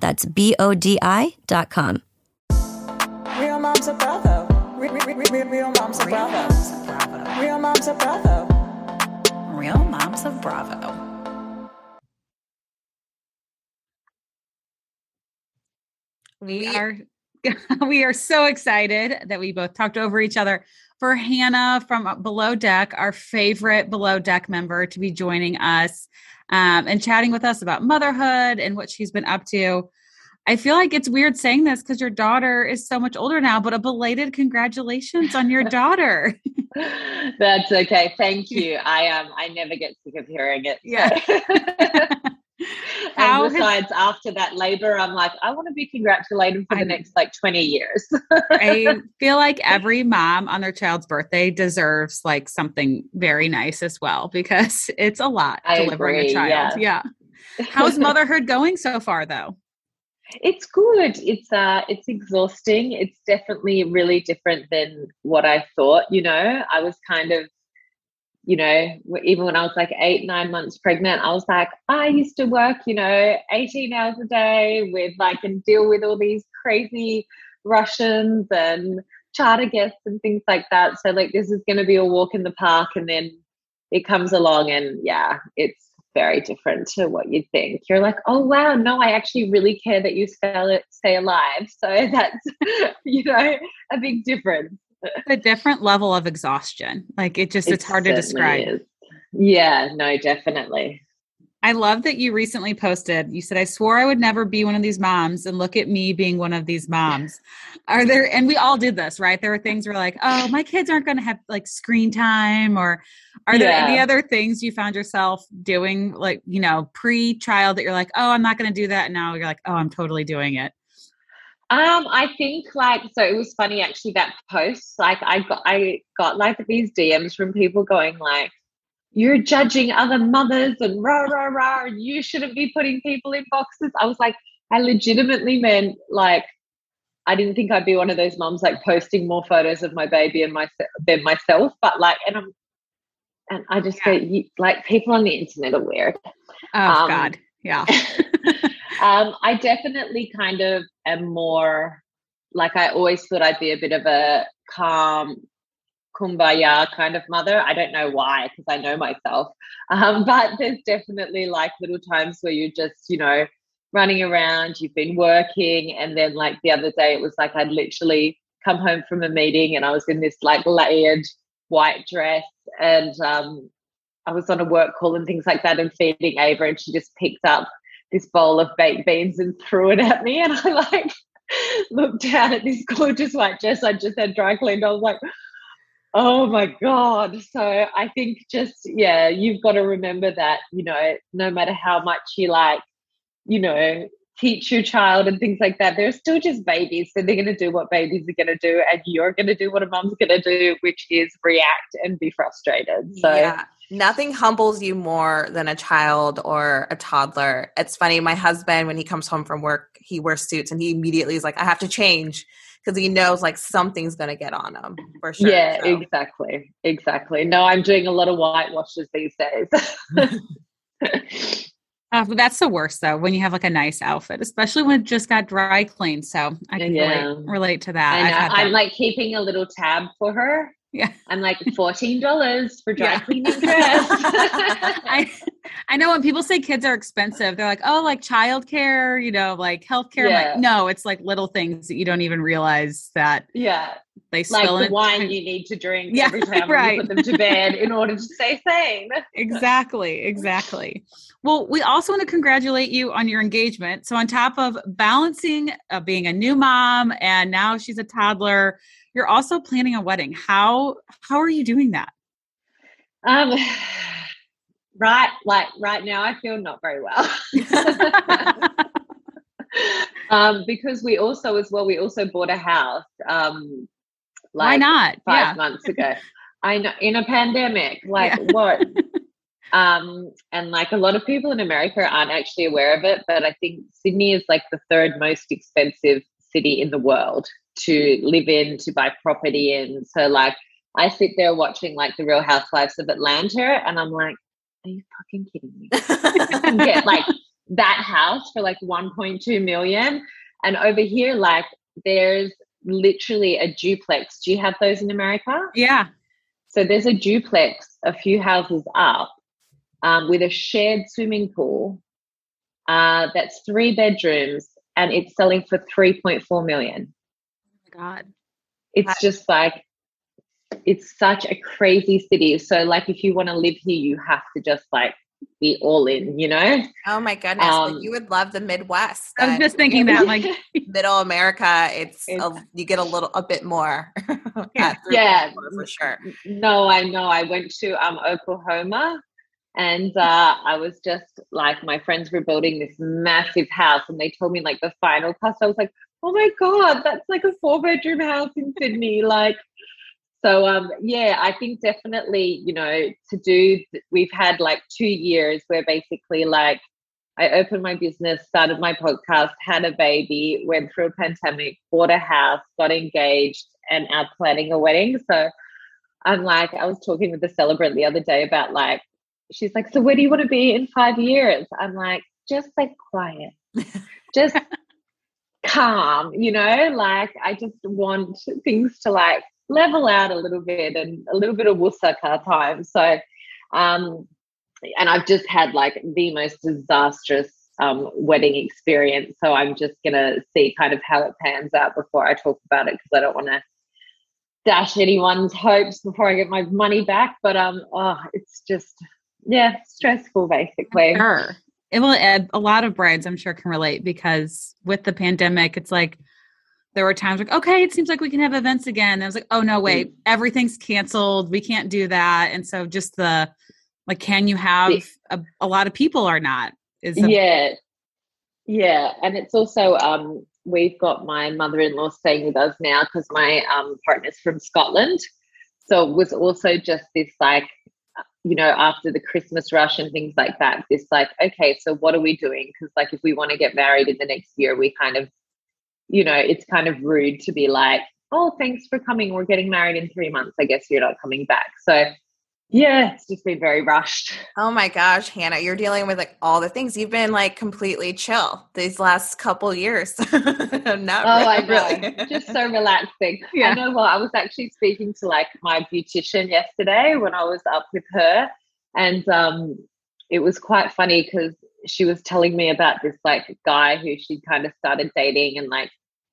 That's B O D I.com. Real moms are bravo. Real, real, real, real moms are bravo. Real moms are bravo. Real Moms of Bravo. We are we are so excited that we both talked over each other for Hannah from Below Deck, our favorite Below Deck member, to be joining us um, and chatting with us about motherhood and what she's been up to. I feel like it's weird saying this because your daughter is so much older now, but a belated congratulations on your daughter. That's okay. Thank you. I um I never get sick of hearing it. Yeah. and How has- besides, after that labor, I'm like, I want to be congratulated for the next like 20 years. I feel like every mom on their child's birthday deserves like something very nice as well because it's a lot I delivering agree, a child. Yeah. How's motherhood going so far though? It's good. It's uh it's exhausting. It's definitely really different than what I thought, you know. I was kind of you know, even when I was like 8 9 months pregnant, I was like I used to work, you know, 18 hours a day with like and deal with all these crazy Russians and charter guests and things like that. So like this is going to be a walk in the park and then it comes along and yeah, it's very different to what you'd think. You're like, oh wow, no, I actually really care that you stay alive. So that's you know a big difference. A different level of exhaustion. Like it just it's hard to describe. is. Yeah, no, definitely. I love that you recently posted. You said, I swore I would never be one of these moms, and look at me being one of these moms. Are there, and we all did this, right? There were things where like, oh, my kids aren't going to have like screen time, or are there any other things you found yourself doing, like, you know, pre child that you're like, oh, I'm not going to do that. And now you're like, oh, I'm totally doing it. Um, I think like so it was funny actually that post. Like I got I got like these DMs from people going like, You're judging other mothers and rah rah rah, and you shouldn't be putting people in boxes. I was like, I legitimately meant like I didn't think I'd be one of those moms like posting more photos of my baby and myself than myself, but like and I'm and I just Yeah. go, you, like people on the internet are weird. Oh, Um, God. Yeah. um, I definitely kind of am more like I always thought I'd be a bit of a calm, kumbaya kind of mother. I don't know why, because I know myself. Um, but there's definitely like little times where you're just, you know, running around, you've been working, and then like the other day, it was like I'd literally come home from a meeting and I was in this like layered white dress and um, I was on a work call and things like that and feeding Ava and she just picked up this bowl of baked beans and threw it at me and I like looked down at this gorgeous white dress I just had dry cleaned. I was like, oh my God. So I think just, yeah, you've got to remember that, you know, no matter how much you like, you know, teach your child and things like that, they're still just babies. So they're going to do what babies are going to do. And you're going to do what a mom's going to do, which is react and be frustrated. So, yeah. Nothing humbles you more than a child or a toddler. It's funny, my husband, when he comes home from work, he wears suits and he immediately is like, I have to change because he knows like something's going to get on him for sure. Yeah, So, exactly. Exactly. No, I'm doing a lot of whitewashes these days. Uh, but that's the worst though, when you have like a nice outfit, especially when it just got dry cleaned. So I can Yeah. relate, relate to that. I I've know. had I'm that. like keeping a little tab for her Yeah. I'm like fourteen dollars for dry Yeah. cleaning dress. I I know when people say kids are expensive, they're like, oh, like childcare, you know, like healthcare. Yeah. Like, no, it's like little things that you don't even realize that yeah, they like the in. wine you need to drink Yeah, every time right. you put them to bed in order to stay sane. exactly, exactly. Well, we also want to congratulate you on your engagement. So, on top of balancing uh, being a new mom and now she's a toddler, you're also planning a wedding. How how are you doing that? Um, right, like right now, I feel not very well. um, because we also, as well, we also bought a house. Um, Why not? five Yeah. months ago. I know in a pandemic, like Yeah. what? um, and like a lot of people in America aren't actually aware of it, but I think Sydney is like the third most expensive city in the world to live in, to buy property in. So like I sit there watching like the Real Housewives of Atlanta, and I'm like, are you fucking kidding me? can get like that house for like 1.2 million. And over here, like there's literally a duplex. Do you have those in America? Yeah. So there's a duplex a few houses up um, with a shared swimming pool uh, that's three bedrooms and it's selling for 3.4 million. Oh my God. It's just like, it's such a crazy city. So, like, if you want to live here, you have to just like be all in, you know? oh my goodness. Well, Um, you would love the Midwest. I was just thinking that, like, middle America, it's, a, you get a little a bit more. Yeah. Yeah. for sure. No, I know. I went to um, Oklahoma and uh, I was just like, my friends were building this massive house and they told me like the final cost. I was like, oh my God, that's like a four bedroom house in Sydney. Like, so um, yeah, I think definitely, you know, to do, we've had like two years where basically like I opened my business, started my podcast, had a baby, went through a pandemic, bought a house, got engaged, and are planning a wedding. So I'm like, I was talking with the celebrant the other day about like, she's like, so where do you want to be in five years? I'm like, just like quiet, just calm, you know, like I just want things to like level out a little bit and a little bit of wussaka time. So, um, and I've just had like the most disastrous um, wedding experience. So I'm just gonna see kind of how it pans out before I talk about it because I don't want to dash anyone's hopes before I get my money back. But um, oh, it's just yeah, stressful basically. Sure. It will add a lot of brides, I'm sure, can relate because with the pandemic, it's like there were times like, okay, it seems like we can have events again. And I was like, oh no, wait, everything's canceled. We can't do that. And so just the like, can you have a, a lot of people or not? Is a, yeah yeah and it's also um we've got my mother-in-law staying with us now because my um partner's from scotland so it was also just this like you know after the christmas rush and things like that this like okay so what are we doing? Because like if we want to get married in the next year we kind of you know it's kind of rude to be like oh thanks for coming. We're getting married in three months. I guess you're not coming back. So yeah it's just been very rushed Oh my gosh, Hannah, you're dealing with like all the things. You've been like completely chill these last couple years. Not Oh, I really. know. Just so relaxing. Yeah. I know what I was actually speaking to like my beautician yesterday when I was up with her. And um it was quite funny because she was telling me about this like guy who she kind of started dating and like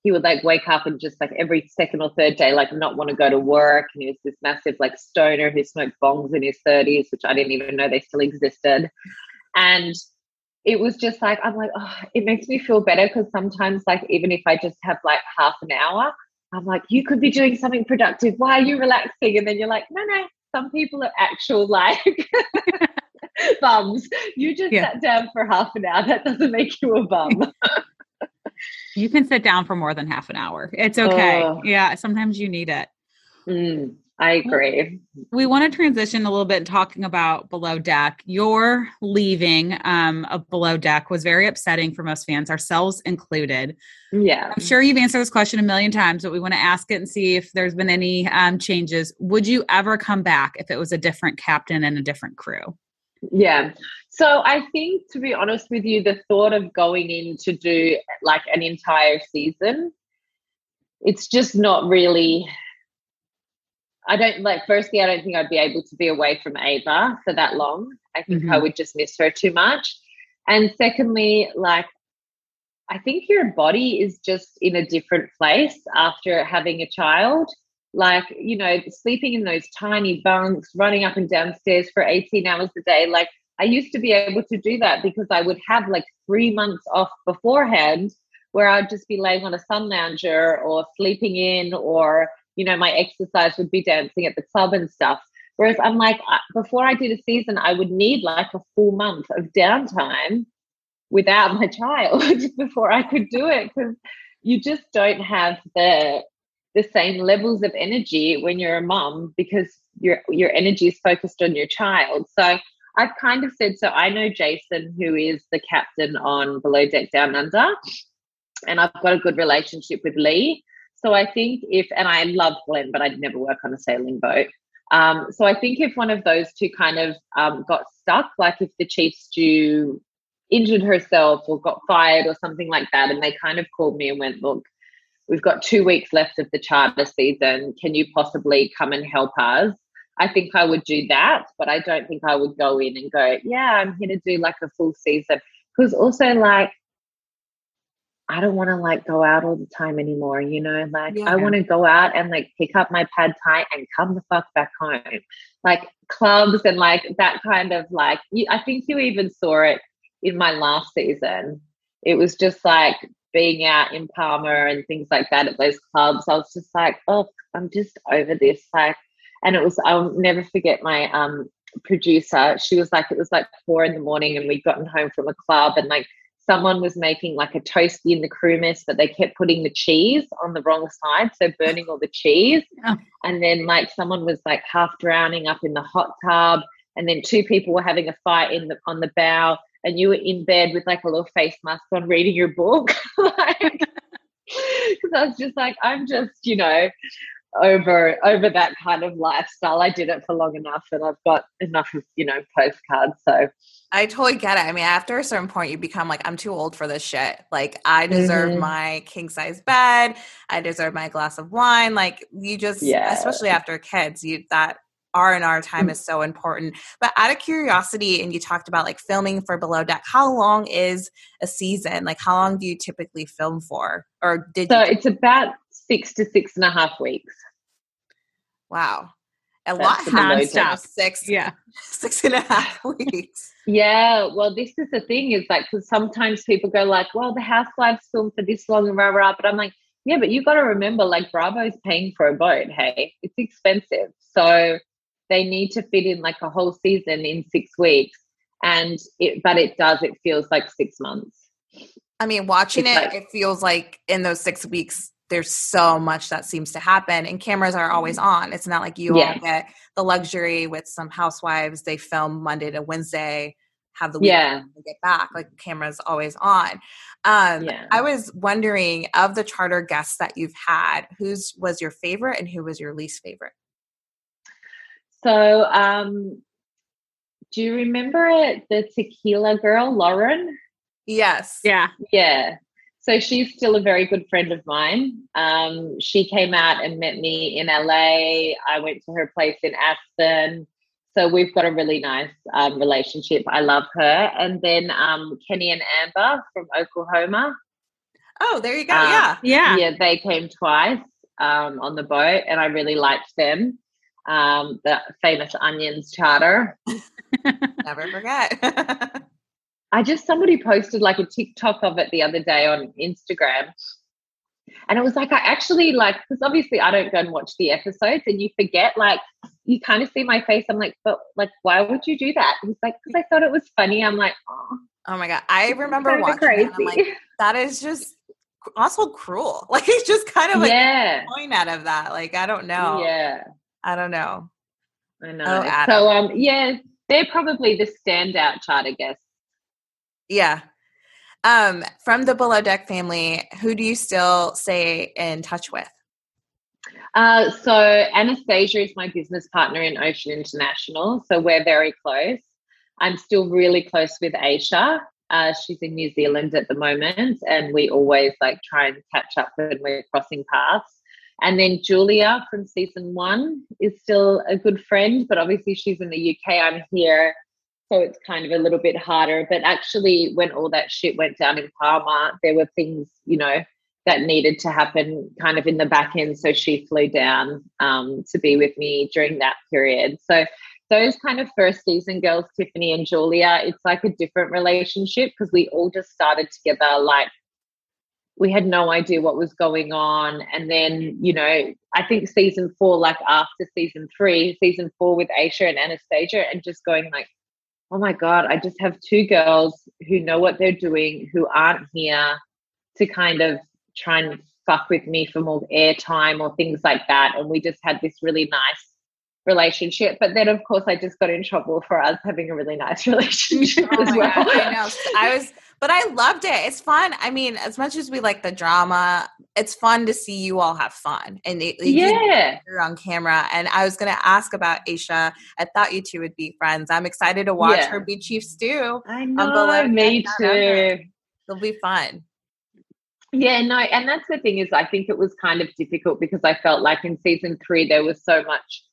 he would like wake up and just like every second or third day like not want to go to work and he was this massive like stoner who smoked bongs in his 30s which i didn't even know they still existed. And it was just like i'm like oh it makes me feel better because sometimes like even if i just have like half an hour i'm like you could be doing something productive. Why are you relaxing? And then you're like no no some people are actual like bums. You just Yeah. sat down for half an hour. That doesn't make you a bum you can sit down for more than half an hour. It's okay. Oh. Yeah. Sometimes you need it. Mm, i agree we want to transition a little bit and talking about below deck your leaving um, of below deck was very upsetting for most fans ourselves included yeah i'm sure you've answered this question a million times but we want to ask it and see if there's been any um, changes would you ever come back if it was a different captain and a different crew Yeah. So I think, to be honest with you, the thought of going in to do like an entire season, it's just not really. I don't like. Firstly, I don't think I'd be able to be away from Ava for that long. I think I Mhm. would just miss her too much. And secondly, like I think your body is just in a different place after having a child. Like, you know, sleeping in those tiny bunks, running up and downstairs for 18 hours a day. Like, I used to be able to do that because I would have like three months off beforehand where I'd just be laying on a sun lounger or sleeping in, or, you know, my exercise would be dancing at the club and stuff. Whereas I'm like, before I did a season, I would need like a full month of downtime without my child before I could do it because you just don't have the the same levels of energy when you're a mum because your your energy is focused on your child. So I've kind of said so I know Jason who is the captain on Below Deck Down Under and I've got a good relationship with Lee. So I think if and I love Glenn but I'd never work on a sailing boat. Um, so I think if one of those two kind of um, got stuck, like if the chief stew injured herself or got fired or something like that. And they kind of called me and went, Look, we've got two weeks left of the charter season. Can you possibly come and help us? I think I would do that, but I don't think I would go in and go, Yeah, I'm here to do like a full season. Because also, like, I don't want to like go out all the time anymore, you know, like Yeah. I want to go out and like pick up my pad thai and come the fuck back home. Like clubs and like that kind of like you, I think you even saw it in my last season. It was just like being out in Palma and things like that at those clubs. I was just like, oh, I'm just over this. Like, and it was I'll never forget my um producer. She was like, it was like four in the morning and we'd gotten home from a club and like someone was making like a toasty in the crew mess, but they kept putting the cheese on the wrong side, so burning all the cheese. Oh. And then like someone was like half drowning up in the hot tub, and then two people were having a fight in the on the bow, and you were in bed with like a little face mask on, reading your book. like, because I was just like, I'm just you know over over that kind of lifestyle. I did it for long enough, and I've got enough of you know postcards. So I totally get it. I mean, after a certain point, you become like, I'm too old for this shit. Like, I deserve Mhm. my king size bed. I deserve my glass of wine. Like, you just, Yeah. especially after kids, you that R and R time is so important. But out of curiosity, and you talked about like filming for Below Deck. How long is a season? Like, how long do you typically film for? Or did so you? it's about six to six and a half weeks. wow, a That's lot happens in six Yeah. six and a half weeks. Yeah, well, this is the thing is like because sometimes people go like, "Well, the housewives film for this long and rah rah," but I'm like, yeah, but you got to remember, like Bravo's paying for a boat. Hey, it's expensive, so they need to fit in like a whole season in six weeks, and it, but it does. It feels like six months. I mean, watching It's it, like- it feels like in those six weeks, there's so much that seems to happen, and cameras are always on. It's not like you Mm-hmm. Yeah. all get the luxury with some housewives. They film Monday to Wednesday, have the weekend Yeah, to get back. Like cameras always on. Um, Yeah. I was wondering of the charter guests that you've had, whose was your favorite and who was your least favorite? So, um, do you remember it, the tequila girl, Lauren? Yes. Yeah. Yeah. So she's still a very good friend of mine. Um, she came out and met me in LA. I went to her place in Aspen. So we've got a really nice um, relationship. I love her. And then um, Kenny and Amber from Oklahoma. Oh, there you go. Uh, yeah. Yeah. Yeah, they came twice um, on the boat, and I really liked them. Um, the famous Onions charter. Never forget. I just somebody posted like a TikTok of it the other day on Instagram. And it was like I actually like because obviously I don't go and watch the episodes and you forget like you kind of see my face. I'm like, but like why would you do that? He's like, because I thought it was funny. I'm like, oh oh my god, I remember watching it. and I'm like, that is just also cruel. Like it's just kind of like yeah. point out of that. Like I don't know. Yeah. I don't know. I know. Oh, so um yeah, they're probably the standout charter guests. Yeah. Um, from the below deck family, who do you still stay in touch with? Uh, so Anastasia is my business partner in Ocean International, so we're very close. I'm still really close with Aesha. Uh, she's in New Zealand at the moment, and we always like try and catch up when we're crossing paths. And then Julia from season one is still a good friend, but obviously she's in the UK. I'm here. So it's kind of a little bit harder. But actually, when all that shit went down in Palma, there were things, you know, that needed to happen kind of in the back end. So she flew down um, to be with me during that period. So those kind of first season girls, Tiffany and Julia, it's like a different relationship because we all just started together like we had no idea what was going on. And then, you know, I think season four, like after season three, season four with Aesha and Anastasia, and just going like, oh my God, I just have two girls who know what they're doing, who aren't here to kind of try and fuck with me for more airtime or things like that. And we just had this really nice relationship. But then, of course, I just got in trouble for us having a really nice relationship Oh as well. God, I know. I was, but I loved it. It's fun. I mean, as much as we like the drama, it's fun to see you all have fun. And yeah. you're on camera. And I was going to ask about Aesha. I thought you two would be friends. I'm excited to watch Yeah. her be Chief Stew. I um, below know, me deck down under. too. It'll be fun. Yeah, no, and that's the thing is I think it was kind of difficult because I felt like in season three there was so much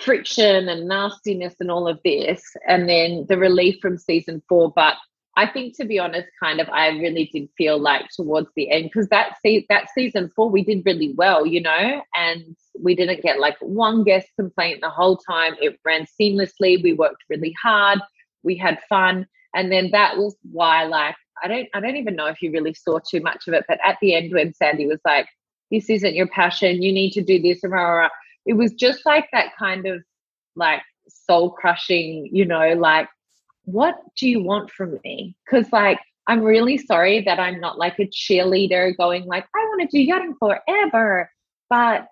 friction and nastiness and all of this, and then the relief from season four. But I think to be honest, kind of I really did feel like towards the end because that se- that season four we did really well, you know, and we didn't get like one guest complaint the whole time. It ran seamlessly. We worked really hard. We had fun, and then that was why like I don't I don't even know if you really saw too much of it, but at the end when Sandy was like, "This isn't your passion. You need to do this," rah, rah, rah, it was just like that kind of like soul crushing, you know, like what do you want from me? Because like I'm really sorry that I'm not like a cheerleader going like I want to do yachting forever, but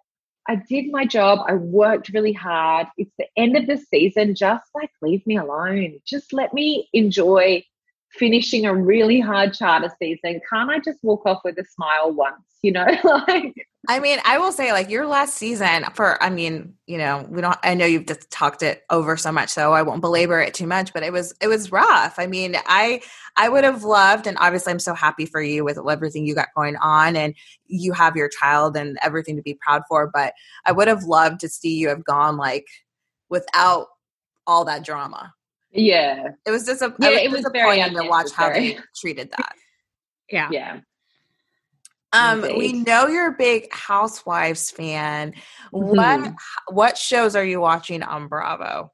I did my job. I worked really hard. It's the end of the season. Just like leave me alone. Just let me enjoy finishing a really hard charter season. Can't I just walk off with a smile once? You know, like I mean, I will say, like your last season for, I mean, you know, we don't. I know you've just talked it over so much, so I won't belabor it too much. But it was, it was rough. I mean, I, I would have loved, and obviously, I'm so happy for you with everything you got going on, and you have your child and everything to be proud for. But I would have loved to see you have gone like without all that drama. yeah, It was just a, Yeah, it it was was very to watch how they treated that. Yeah. yeah. Um, we know you're a big Housewives fan. What Mhm. what shows are you watching on Bravo?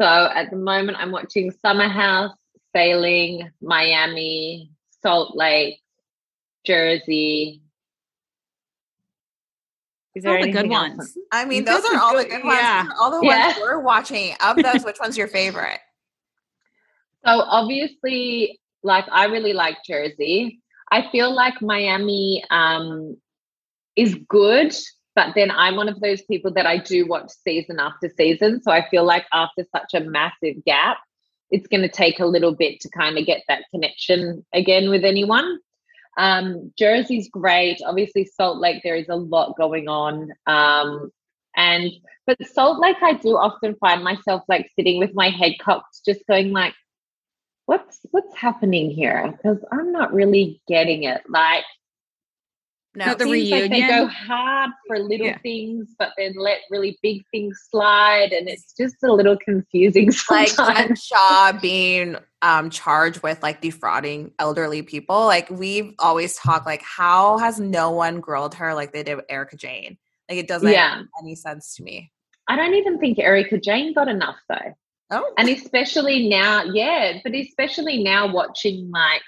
So at the moment, I'm watching Summer House, Sailing, Miami, Salt Lake, Jersey. Is All the good anything else? ones. I mean, Those those are are all the good- good ones. yeah. All the Yeah. ones we're watching. Of those, which one's your favorite? So obviously, like I really like Jersey. I feel like Miami um, is good, but then I'm one of those people that I do watch season after season. So I feel like after such a massive gap, it's going to take a little bit to kind of get that connection again with anyone. Um, Jersey's great. Obviously, Salt Lake, there is a lot going on. Um, and but Salt Lake, I do often find myself like sitting with my head cocked, just going like, what's what's happening here? Because I'm not really getting it. Like No, the reunion. like they go hard for little Yeah. things, but then let really big things slide, and it's just a little confusing Sometimes. like sometimes. Jen Shah being um, charged with like defrauding elderly people. Like we've always talked, like how has no one grilled her like they did with Erika Jayne? Like it doesn't Yeah. make any sense to me. I don't even think Erika Jayne got enough though. Oh, and especially now yeah but especially now watching like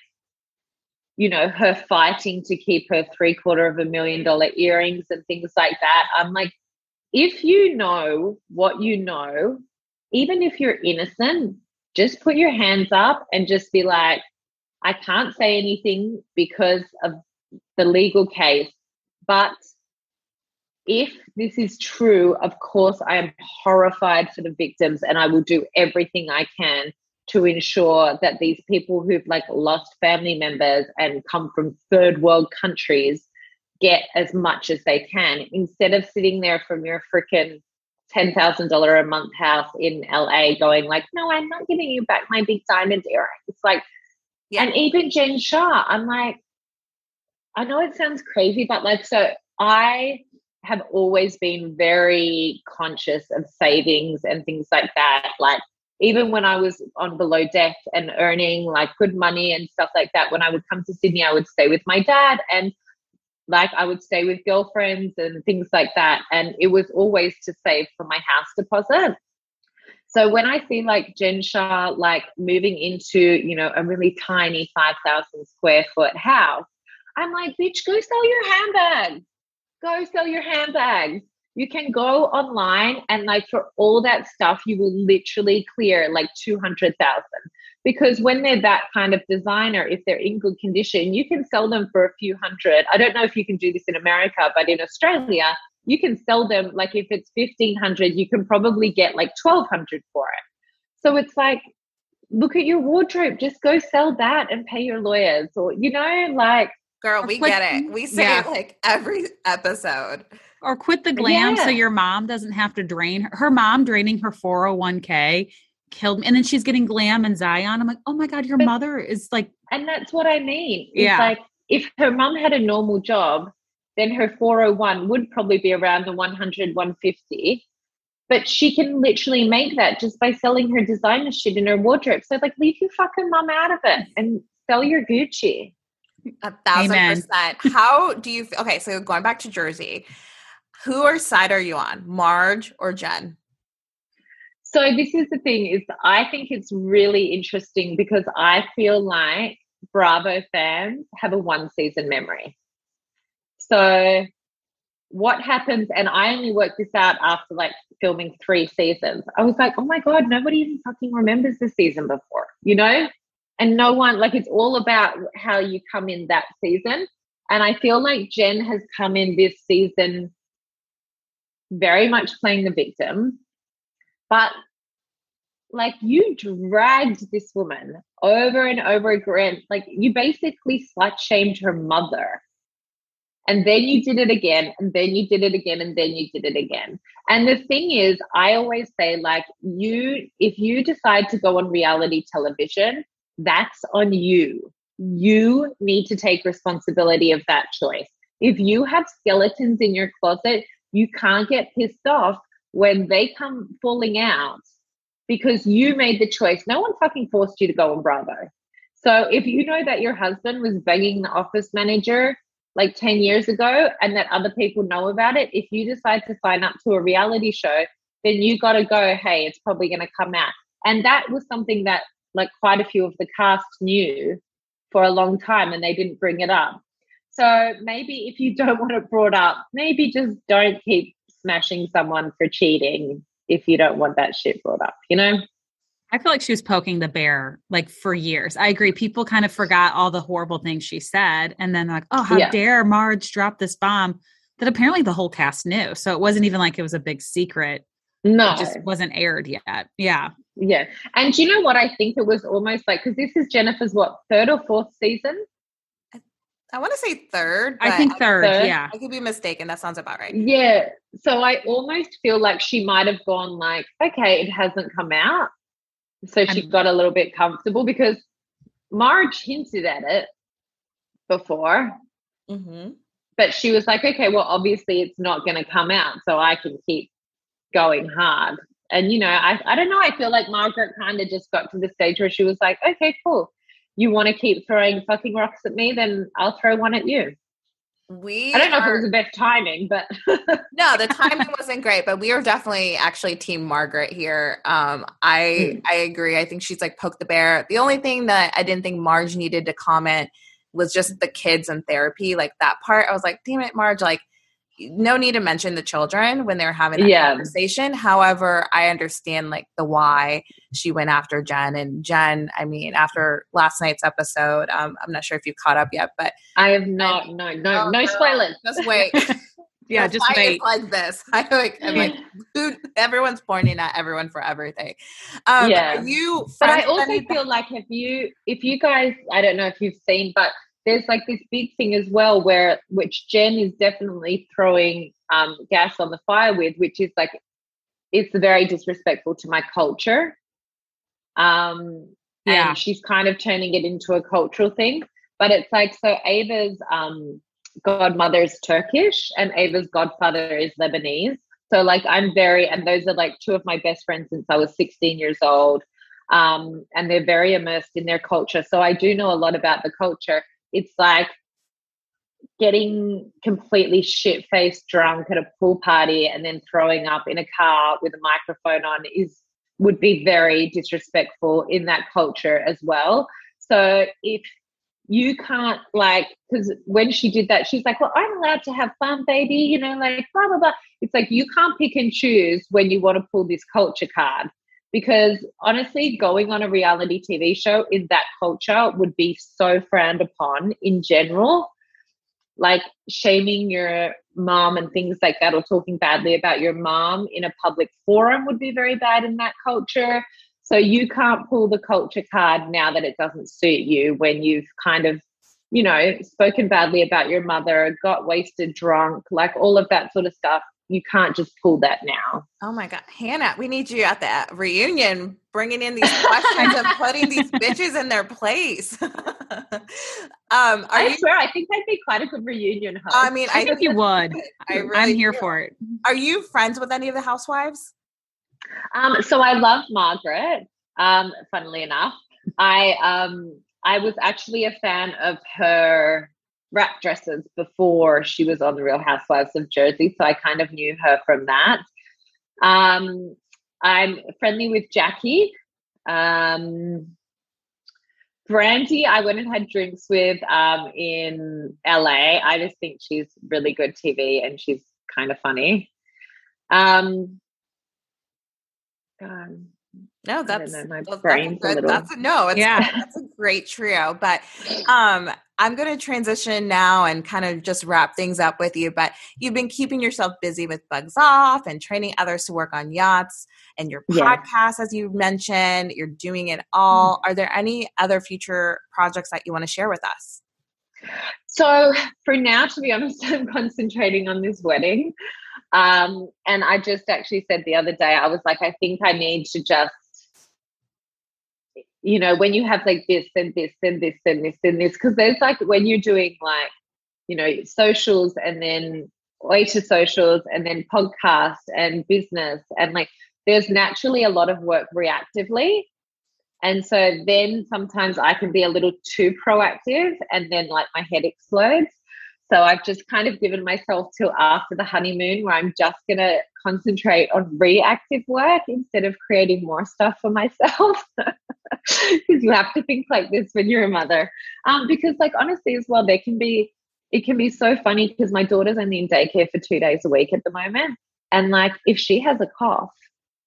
you know her fighting to keep her three quarter of a million dollar earrings and things like that i'm like if you know what you know even if you're innocent just put your hands up and just be like i can't say anything because of the legal case but if this is true, of course, I am horrified for the victims and I will do everything I can to ensure that these people who've like lost family members and come from third world countries get as much as they can instead of sitting there from your freaking $10,000 a month house in LA going like, no, I'm not giving you back my big diamond earring. It's like, Yeah. and even Jen Shah, I'm like, I know it sounds crazy, but like, so I have always been very conscious of savings and things like that. Like even when I was on below deck and earning like good money and stuff like that, when I would come to Sydney, I would stay with my dad and like I would stay with girlfriends and things like that. And it was always to save for my house deposit. So when I see like Jen Shah like moving into, you know, a really tiny 5,000 square foot house, I'm like, bitch, go sell your handbags. Go sell your handbags. You can go online and like for all that stuff, you will literally clear like 200,000 because when they're that kind of designer, if they're in good condition, you can sell them for a few hundred. I don't know if you can do this in America, but in Australia, you can sell them like if it's 1500 you can probably get like 1200 for it so it's like look at your wardrobe just go sell that and pay your lawyers or you know like girl we quit, get it we say yeah. it like every episode or quit the glam yeah. so your mom doesn't have to drain her, her mom draining her 401k killed me and then she's getting glam and zion i'm like oh my god your but, mother is like and that's what i mean it's yeah. like if her mom had a normal job then her 401 would probably be around the 100, 150. But she can literally make that just by selling her designer shit in her wardrobe. So, like, leave your fucking mom out of it and sell your Gucci. A thousand Amen. percent. How do you feel? Okay, so going back to Jersey, who or side are you on, Marge or Jen? So this is the thing is I think it's really interesting because I feel like Bravo fans have a one season memory. So what happens, and I only worked this out after like filming three seasons. I was like, oh my God, nobody even fucking remembers the season before, you know? And no one, like, it's all about how you come in that season. And I feel like Jen has come in this season very much playing the victim. But like you dragged this woman over and over again. Like you basically slut shamed her mother and then you did it again and then you did it again and then you did it again and the thing is i always say like you if you decide to go on reality television that's on you. You need to take responsibility of that choice. If you have skeletons in your closet you can't get pissed off when they come falling out because you made the choice. No one fucking forced you to go on bravo. So if you know that your husband was begging the office manager like 10 years ago and that other people know about it, if you decide to sign up to a reality show, then you got to go, hey, it's probably going to come out. And that was something that like quite a few of the cast knew for a long time and they didn't bring it up. So maybe if you don't want it brought up, maybe just don't keep smashing someone for cheating if you don't want that shit brought up, you know? I feel like she was poking the bear like for years. I agree. People kind of forgot all the horrible things she said. And then like, oh, how yeah. dare Marge drop this bomb that apparently the whole cast knew. So it wasn't even like it was a big secret. No. It just wasn't aired yet. Yeah. Yeah. And you know what? I think it was almost like, because this is Jennifer's what, third or fourth season? I want to say third. I think third, third, Yeah. I could be mistaken. That sounds about right. Yeah. So I almost feel like she might have gone like, okay, it hasn't come out. So she got a little bit comfortable because Marge hinted at it before. Mm-hmm. But she was like, okay, well, obviously it's not going to come out. So I can keep going hard. And, you know, I, I don't know. I feel like Margaret kind of just got to the stage where she was like, okay, cool. You want to keep throwing fucking rocks at me? Then I'll throw one at you we I don't know are, if it was the best timing, but no, the timing wasn't great, but we are definitely actually team Margaret here. Um, I mm. I agree. I think she's like poked the bear. The only thing that I didn't think Marge needed to comment was just the kids and therapy. Like that part, I was like, damn it, Marge, like no need to mention the children when they're having a yeah. conversation. However, I understand like the why she went after Jen and Jen. I mean, after last night's episode, um, I'm not sure if you caught up yet, but I have not. No, no, oh, no spoilers. Just wait. yeah, just wait. Like this, I like. I'm like, dude, everyone's pointing at everyone for everything. Um, yeah, you. But I also feel like if you, if you guys, I don't know if you've seen, but there's like this big thing as well where which Jen is definitely throwing um, gas on the fire with, which is like it's very disrespectful to my culture. Um, yeah. and she's kind of turning it into a cultural thing. But it's like so Ava's um, godmother is Turkish and Ava's godfather is Lebanese. So like I'm very, and those are like two of my best friends since I was 16 years old. Um, and they're very immersed in their culture. So I do know a lot about the culture. It's like getting completely shit faced drunk at a pool party and then throwing up in a car with a microphone on is would be very disrespectful in that culture as well. So if you can't like because when she did that, she's like, Well, I'm allowed to have fun, baby, you know, like blah blah blah. It's like you can't pick and choose when you want to pull this culture card. Because honestly, going on a reality TV show in that culture would be so frowned upon in general. Like shaming your mom and things like that or talking badly about your mom in a public forum would be very bad in that culture. So you can't pull the culture card now that it doesn't suit you when you've kind of you know spoken badly about your mother got wasted drunk like all of that sort of stuff you can't just pull that now. Oh my God, Hannah, we need you at the reunion, bringing in these questions and putting these bitches in their place. um, I you, swear, I think I'd be quite a good reunion host. I mean, I, I think you would. I really I'm here do. for it. Are you friends with any of the housewives? Um, so I love Margaret. Um, funnily enough, I um, I was actually a fan of her wrap dresses before she was on the Real Housewives of Jersey, so I kind of knew her from that. Um, I'm friendly with Jackie. Um, Brandi, I went and had drinks with um, in LA. I just think she's really good TV and she's kind of funny. Um, um no, that's know, my well, brain's that's a, little... that's a no. It's, yeah, that's a great trio. But um, I'm going to transition now and kind of just wrap things up with you. But you've been keeping yourself busy with Bugs Off and training others to work on yachts and your podcast, as you mentioned. You're doing it all. Mm-hmm. Are there any other future projects that you want to share with us? So, for now, to be honest, I'm concentrating on this wedding. Um, and I just actually said the other day, I was like, I think I need to just you know, when you have like this and this and this and this and this, because there's like when you're doing like, you know, socials and then later socials and then podcast and business and like there's naturally a lot of work reactively. And so then sometimes I can be a little too proactive and then like my head explodes. So I've just kind of given myself till after the honeymoon where I'm just going to concentrate on reactive work instead of creating more stuff for myself. Because you have to think like this when you're a mother. Um, because, like, honestly, as well, there can be, it can be so funny because my daughter's only in daycare for two days a week at the moment. And, like, if she has a cough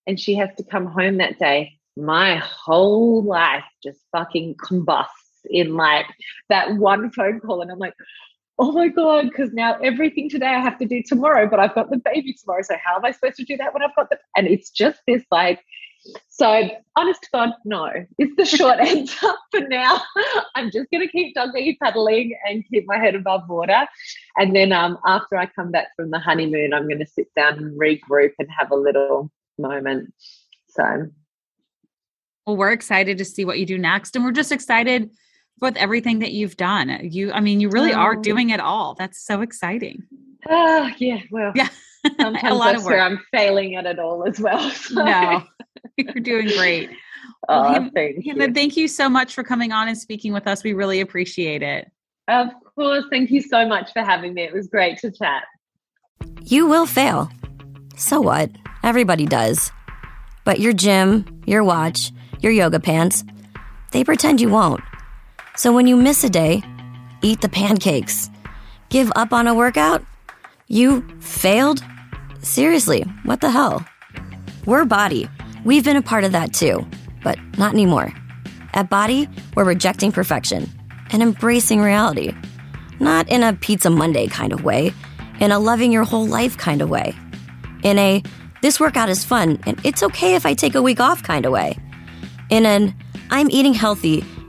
and she has to come home that day, my whole life just fucking combusts in like that one phone call. And I'm like, oh my god because now everything today i have to do tomorrow but i've got the baby tomorrow so how am i supposed to do that when i've got the? And it's just this like so honest to god no. It's the short answer for now. I'm just going to keep doggy paddling and keep my head above water. And then um after i come back from the honeymoon i'm going to sit down and regroup and have a little moment. So well we're excited to see what you do next and we're just excited with everything that you've done. You, I mean, you really are oh. doing it all. That's so exciting. Oh, yeah. Well, yeah. Sometimes a lot of work. I'm failing at it all as well. So. No, you're doing great. Oh, well, Hannah, thank you. thank you so much for coming on and speaking with us. We really appreciate it. Of course. Thank you so much for having me. It was great to chat. You will fail. So what? Everybody does. But your gym, your watch, your yoga pants, they pretend you won't. So when you miss a day, eat the pancakes. Give up on a workout? You failed? Seriously, what the hell? We're Bodi. We've been a part of that too, but not anymore. At Bodi, we're rejecting perfection and embracing reality. Not in a Pizza Monday kind of way, in a loving your whole life kind of way. In a this workout is fun and it's okay if I take a week off kind of way. In an I'm eating healthy